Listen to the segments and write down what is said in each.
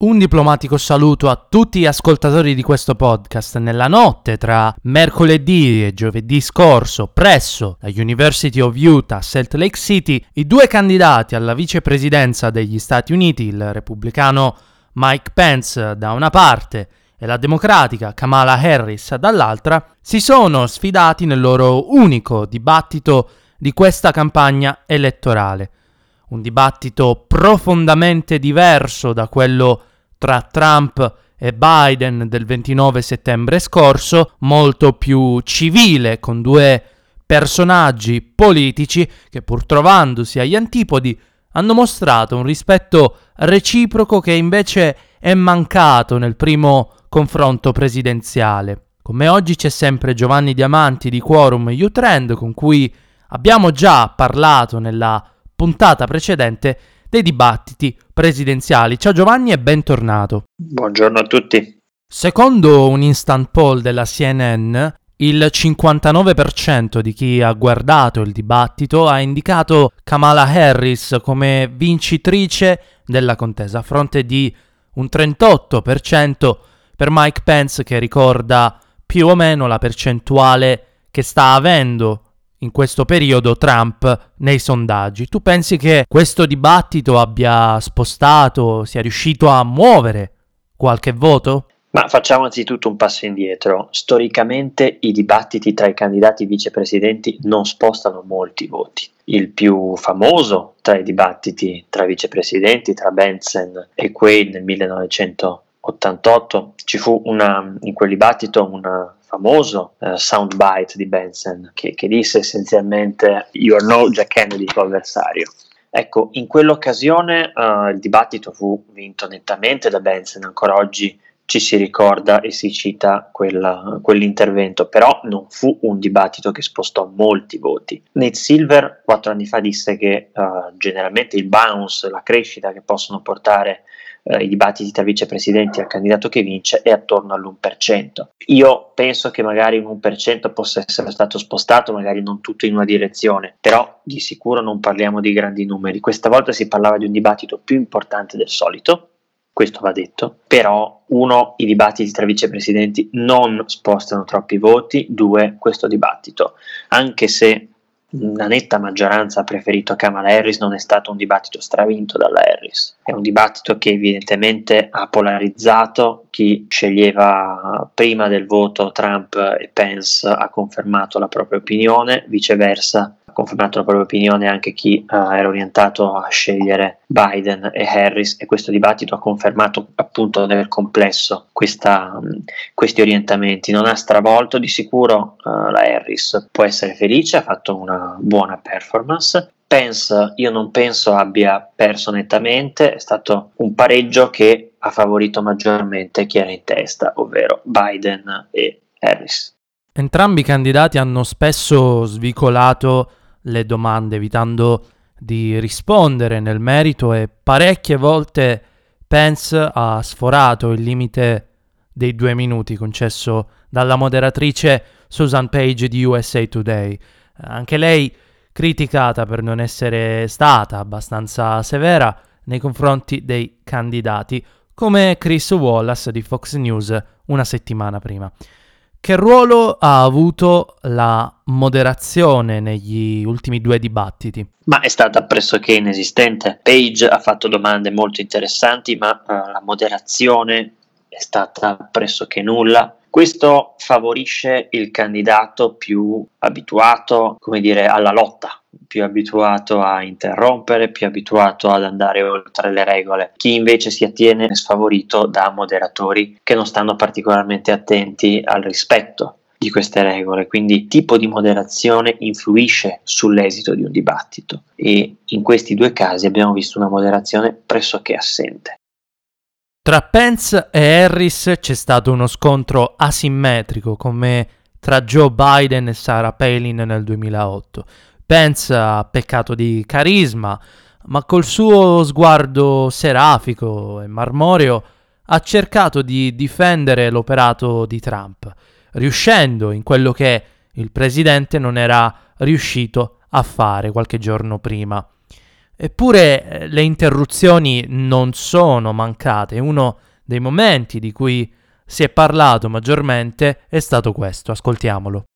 Un diplomatico saluto a tutti gli ascoltatori di questo podcast. Nella notte tra mercoledì e giovedì scorso, presso la University of Utah Salt Lake City, i due candidati alla vicepresidenza degli Stati Uniti, il repubblicano Mike Pence da una parte e la democratica Kamala Harris dall'altra, si sono sfidati nel loro unico dibattito di questa campagna elettorale. Un dibattito profondamente diverso da quello tra Trump e Biden del 29 settembre scorso, molto più civile, con due personaggi politici che pur trovandosi agli antipodi hanno mostrato un rispetto reciproco che invece è mancato nel primo confronto presidenziale. Come oggi c'è sempre Giovanni Diamanti di Quorum Utrend con cui abbiamo già parlato nella puntata precedente dei dibattiti presidenziali. Ciao Giovanni e bentornato. Buongiorno a tutti. Secondo un instant poll della CNN, il 59% di chi ha guardato il dibattito ha indicato Kamala Harris come vincitrice della contesa, a fronte di un 38% per Mike Pence che ricorda più o meno la percentuale che sta avendo in questo periodo Trump nei sondaggi. Tu pensi che questo dibattito abbia spostato, sia riuscito a muovere qualche voto? Ma facciamo anzitutto un passo indietro. Storicamente i dibattiti tra i candidati vicepresidenti non spostano molti voti. Il più famoso tra i dibattiti tra vicepresidenti, tra Benson e Quayle nel 1988, ci fu una, in quel dibattito una famoso uh, soundbite di Benson che, che disse essenzialmente You are no Jack Kennedy tuo avversario. Ecco, in quell'occasione uh, il dibattito fu vinto nettamente da Benson, ancora oggi ci si ricorda e si cita quella, quell'intervento, però non fu un dibattito che spostò molti voti. Nate Silver quattro anni fa disse che uh, generalmente il bounce, la crescita che possono portare eh, i dibattiti tra vicepresidenti e il candidato che vince è attorno all'1%. Io penso che magari un 1% possa essere stato spostato, magari non tutto in una direzione, però di sicuro non parliamo di grandi numeri. Questa volta si parlava di un dibattito più importante del solito, questo va detto, però uno, i dibattiti tra vicepresidenti non spostano troppi voti, due, questo dibattito, anche se una netta maggioranza ha preferito Kamala Harris, non è stato un dibattito stravinto dalla Harris, è un dibattito che evidentemente ha polarizzato chi sceglieva prima del voto Trump e Pence ha confermato la propria opinione, viceversa confermato la propria opinione anche chi uh, era orientato a scegliere Biden e Harris e questo dibattito ha confermato appunto nel complesso questa, questi orientamenti. Non ha stravolto di sicuro uh, la Harris, può essere felice, ha fatto una buona performance. Pence, io non penso abbia perso nettamente, è stato un pareggio che ha favorito maggiormente chi era in testa, ovvero Biden e Harris. Entrambi i candidati hanno spesso svicolato le domande, evitando di rispondere nel merito e parecchie volte Pence ha sforato il limite dei due minuti concesso dalla moderatrice Susan Page di USA Today. Anche lei criticata per non essere stata abbastanza severa nei confronti dei candidati, come Chris Wallace di Fox News una settimana prima. Che ruolo ha avuto la moderazione negli ultimi due dibattiti? Ma è stata pressoché inesistente. Page ha fatto domande molto interessanti, ma uh, la moderazione è stata pressoché nulla. Questo favorisce il candidato più abituato, come dire, alla lotta, più abituato a interrompere, più abituato ad andare oltre le regole. Chi invece si attiene è sfavorito da moderatori che non stanno particolarmente attenti al rispetto di queste regole, quindi il tipo di moderazione influisce sull'esito di un dibattito e in questi due casi abbiamo visto una moderazione pressoché assente. Tra Pence e Harris c'è stato uno scontro asimmetrico come tra Joe Biden e Sarah Palin nel 2008. Pence peccato di carisma, ma col suo sguardo serafico e marmoreo ha cercato di difendere l'operato di Trump, riuscendo in quello che il presidente non era riuscito a fare qualche giorno prima. Eppure eh, le interruzioni non sono mancate. Uno dei momenti di cui si è parlato maggiormente è stato questo. Ascoltiamolo.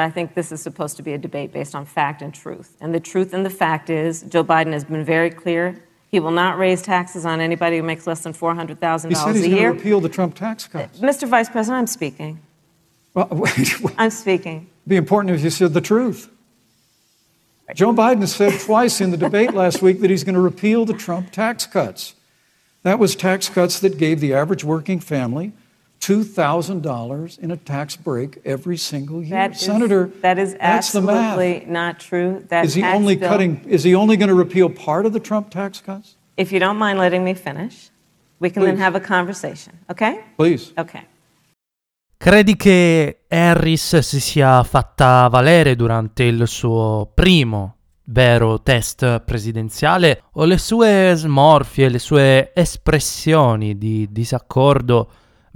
I think this is supposed to be a debate based on fact and truth. And the truth and the fact is Joe Biden has been very clear. He will not raise taxes on anybody who makes less than $400,000 a year. He said he's going to repeal the Trump tax cuts. Uh, Mr. Vice President, I'm speaking. Well, wait, I'm speaking. It'd be important if you said the truth. Joe Biden said twice in the debate last week that he's going to repeal the Trump tax cuts. That was tax cuts that gave the average working family $2,000 in a tax break every single year. That is, Senator, that is the math. absolutely not true. That Is he only bill- cutting is he only going to repeal part of the Trump tax cuts? If you don't mind letting me finish, we can then Please. have a conversation, okay? Please. Okay. Credi che Harris si sia fatta valere durante il suo primo vero test presidenziale o le sue smorfie, le sue espressioni di disaccordo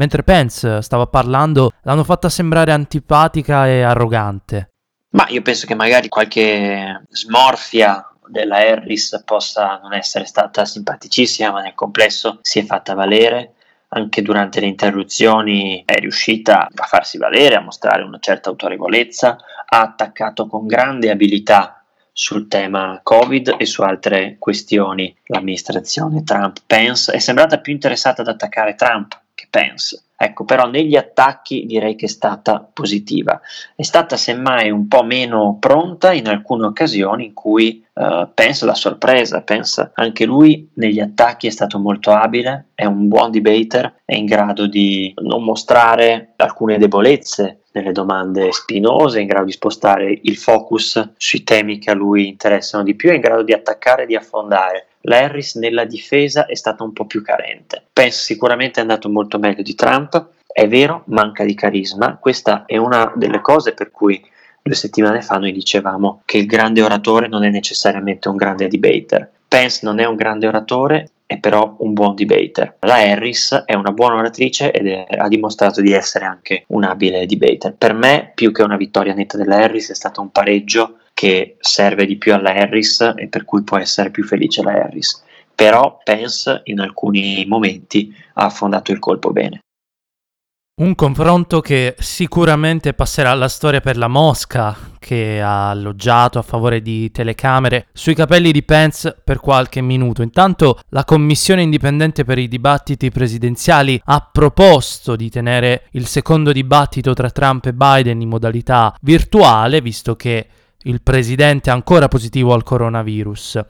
mentre Pence stava parlando l'hanno fatta sembrare antipatica e arrogante? Ma io penso che magari qualche smorfia della Harris possa non essere stata simpaticissima, ma nel complesso si è fatta valere. Anche durante le interruzioni è riuscita a farsi valere, a mostrare una certa autorevolezza, ha attaccato con grande abilità sul tema Covid e su altre questioni l'amministrazione Trump-Pence. È sembrata più interessata ad attaccare Trump Pence. Ecco, però negli attacchi direi che è stata positiva. È stata semmai un po' meno pronta in alcune occasioni in cui eh, Pence la sorpresa, Pence anche lui negli attacchi è stato molto abile, è un buon debater, è in grado di non mostrare alcune debolezze nelle domande spinose, è in grado di spostare il focus sui temi che a lui interessano di più, è in grado di attaccare e di affondare. La Harris nella difesa è stata un po' più carente. Pence sicuramente è andato molto meglio di Trump, è vero, manca di carisma, questa è una delle cose per cui due settimane fa noi dicevamo che il grande oratore non è necessariamente un grande debater. Pence non è un grande oratore, è però un buon debater. La Harris è una buona oratrice ed è- ha dimostrato di essere anche un abile debater. Per me, più che una vittoria netta della Harris, è stato un pareggio che serve di più alla Harris e per cui può essere più felice la Harris. Però Pence in alcuni momenti ha affondato il colpo bene. Un confronto che sicuramente passerà alla storia per la Mosca, che ha alloggiato a favore di telecamere sui capelli di Pence per qualche minuto. Intanto la commissione indipendente per i dibattiti presidenziali ha proposto di tenere il secondo dibattito tra Trump e Biden in modalità virtuale, visto che il presidente ancora positivo al coronavirus.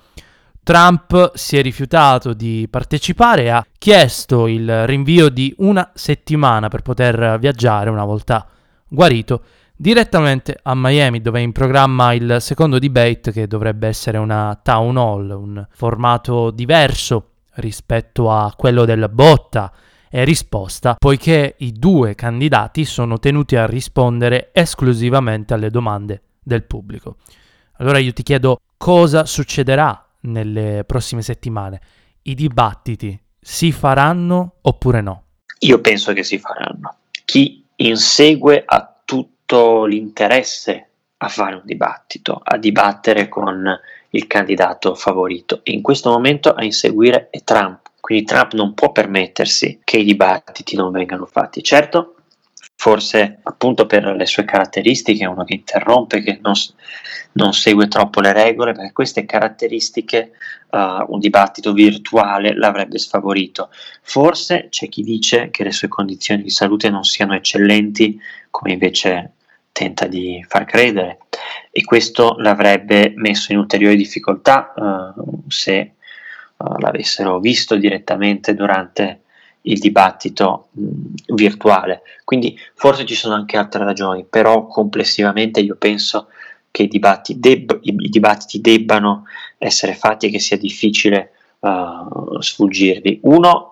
Trump si è rifiutato di partecipare e ha chiesto il rinvio di una settimana per poter viaggiare una volta guarito direttamente a Miami dove è in programma il secondo debate che dovrebbe essere una town hall, un formato diverso rispetto a quello del botta e risposta, poiché i due candidati sono tenuti a rispondere esclusivamente alle domande del pubblico. Allora io ti chiedo cosa succederà nelle prossime settimane? I dibattiti si faranno oppure no? Io penso che si faranno. Chi insegue ha tutto l'interesse a fare un dibattito, a dibattere con il candidato favorito e in questo momento a inseguire è Trump. Quindi Trump non può permettersi che i dibattiti non vengano fatti. Certo, forse appunto per le sue caratteristiche, uno che interrompe, che non, non segue troppo le regole, perché queste caratteristiche uh, un dibattito virtuale l'avrebbe sfavorito. Forse c'è chi dice che le sue condizioni di salute non siano eccellenti, come invece tenta di far credere, e questo l'avrebbe messo in ulteriori difficoltà uh, se uh, l'avessero visto direttamente durante il dibattito mh, virtuale. Quindi forse ci sono anche altre ragioni, però complessivamente io penso che i, dibatti deb- i, dibattiti debbano essere fatti e che sia difficile uh, sfuggirli. Uno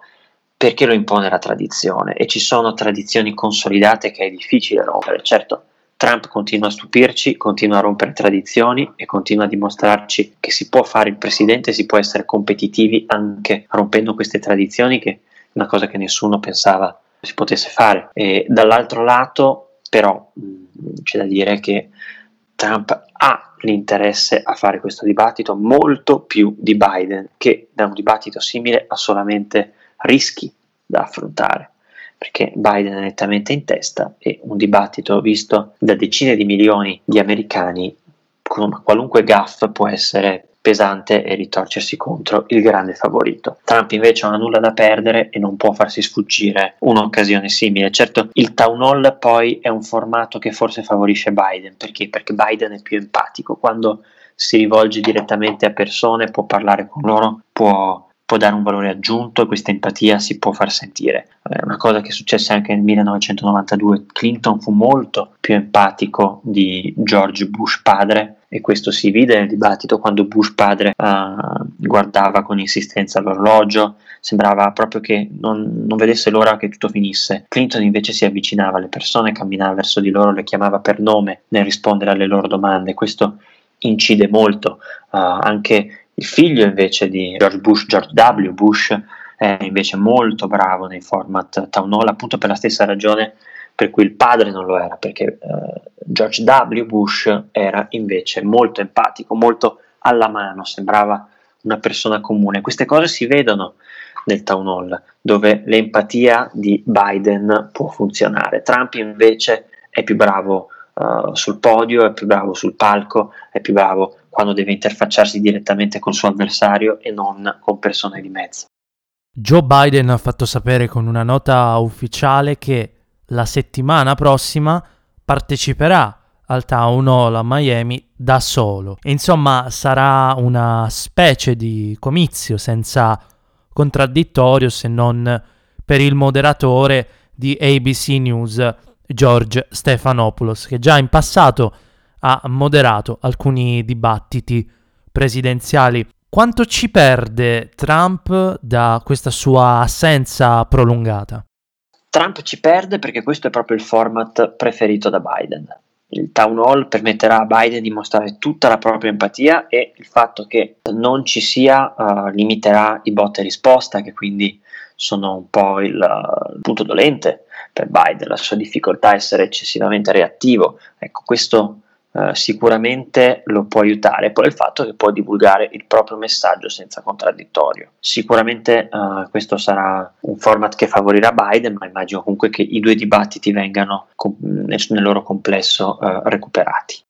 perché lo impone la tradizione e ci sono tradizioni consolidate che è difficile rompere. Certo, Trump continua a stupirci, continua a rompere tradizioni e continua a dimostrarci che si può fare il presidente, si può essere competitivi anche rompendo queste tradizioni, che una cosa che nessuno pensava si potesse fare. E dall'altro lato, però, c'è da dire che Trump ha l'interesse a fare questo dibattito molto più di Biden, che da un dibattito simile ha solamente rischi da affrontare, perché Biden è nettamente in testa e un dibattito visto da decine di milioni di americani qualunque gaff può essere pesante e ritorcersi contro il grande favorito. Trump invece non ha nulla da perdere e non può farsi sfuggire un'occasione simile. Certo, il town hall poi è un formato che forse favorisce Biden, perché? Perché Biden è più empatico, quando si rivolge direttamente a persone, può parlare con loro, può può dare un valore aggiunto e questa empatia si può far sentire. È una cosa che successe anche nel 1992. Clinton fu molto più empatico di George Bush padre e questo si vide nel dibattito quando Bush padre uh, guardava con insistenza l'orologio, sembrava proprio che non, non, vedesse l'ora che tutto finisse. Clinton invece si avvicinava alle persone, camminava verso di loro, le chiamava per nome nel rispondere alle loro domande. Questo incide molto uh, anche il figlio invece di George Bush, George W. Bush, è invece molto bravo nei format town hall, appunto per la stessa ragione per cui il padre non lo era, perché eh, George W. Bush era invece molto empatico, molto alla mano, sembrava una persona comune. Queste cose si vedono nel town hall, dove l'empatia di Biden può funzionare. Trump invece è più bravo uh, sul podio, è più bravo sul palco, è più bravo quando deve interfacciarsi direttamente col suo avversario e non con persone di mezzo. Joe Biden ha fatto sapere con una nota ufficiale che la settimana prossima parteciperà al Town Hall a Miami da solo. Insomma, sarà una specie di comizio senza contraddittorio se non per il moderatore di ABC News George Stephanopoulos, che già in passato ha moderato alcuni dibattiti presidenziali. Quanto ci perde Trump da questa sua assenza prolungata? Trump ci perde perché questo è proprio il format preferito da Biden. Il town hall permetterà a Biden di mostrare tutta la propria empatia e il fatto che non ci sia uh, limiterà i botte e risposta, che quindi sono un po' il, uh, punto dolente per Biden, la sua difficoltà a essere eccessivamente reattivo. Ecco, questo Uh, sicuramente lo può aiutare. Poi il fatto che può divulgare il proprio messaggio senza contraddittorio. Sicuramente uh, questo sarà un format che favorirà Biden, ma immagino comunque che i due dibattiti vengano com- nel, nel, loro complesso uh, recuperati.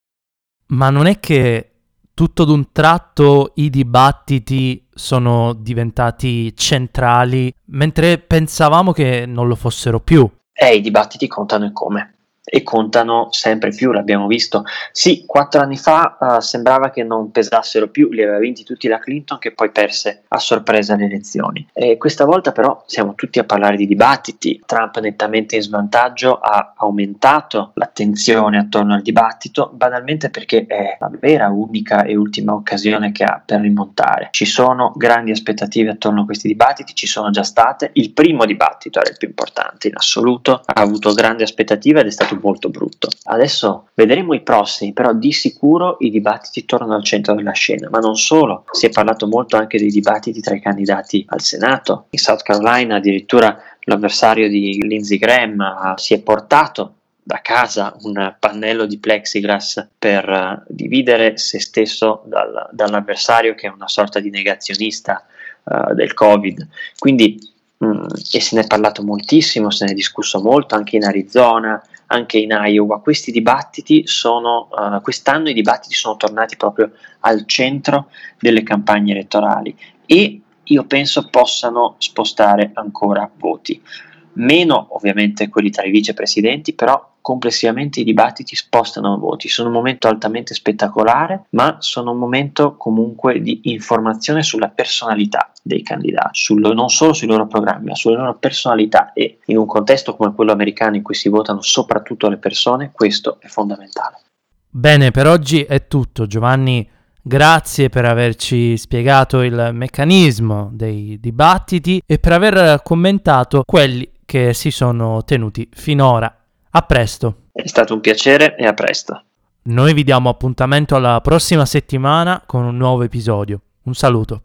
Ma non è che tutto d'un tratto i dibattiti sono diventati centrali, mentre pensavamo che non lo fossero più. Eh, i dibattiti contano e come e contano sempre più, l'abbiamo visto. Sì, quattro anni fa uh, sembrava che non pesassero più, li aveva vinti tutti la Clinton che poi perse a sorpresa le elezioni. E questa volta però siamo tutti a parlare di dibattiti, Trump nettamente in svantaggio ha aumentato l'attenzione attorno al dibattito, banalmente perché è la vera, unica e ultima occasione che ha per rimontare. Ci sono grandi aspettative attorno a questi dibattiti, ci sono già state, il primo dibattito era il più importante in assoluto, ha avuto grandi aspettative ed è stato molto brutto. Adesso vedremo i prossimi, però di sicuro i dibattiti tornano al centro della scena, ma non solo, si è parlato molto anche dei dibattiti tra i candidati al Senato. In South Carolina addirittura l'avversario di Lindsey Graham si è portato da casa un pannello di plexiglass per uh, dividere se stesso dal, dall'avversario che è una sorta di negazionista uh, del Covid. Quindi mm, e se ne è parlato moltissimo, se ne è discusso molto anche in Arizona, anche in Iowa. Questi dibattiti sono, uh, quest'anno i dibattiti sono tornati proprio al centro delle campagne elettorali e io penso possano spostare ancora voti. Meno ovviamente quelli tra i vicepresidenti, però complessivamente i dibattiti spostano voti. Sono un momento altamente spettacolare, ma sono un momento comunque di informazione sulla personalità dei candidati, sullo, non solo sui loro programmi, ma sulle loro personalità e in un contesto come quello americano in cui si votano soprattutto le persone, questo è fondamentale. Bene, per oggi è tutto. Giovanni Grazie per averci spiegato il meccanismo dei dibattiti e per aver commentato quelli che si sono tenuti finora. A presto. È stato un piacere e a presto. Noi vi diamo appuntamento alla prossima settimana con un nuovo episodio. Un saluto.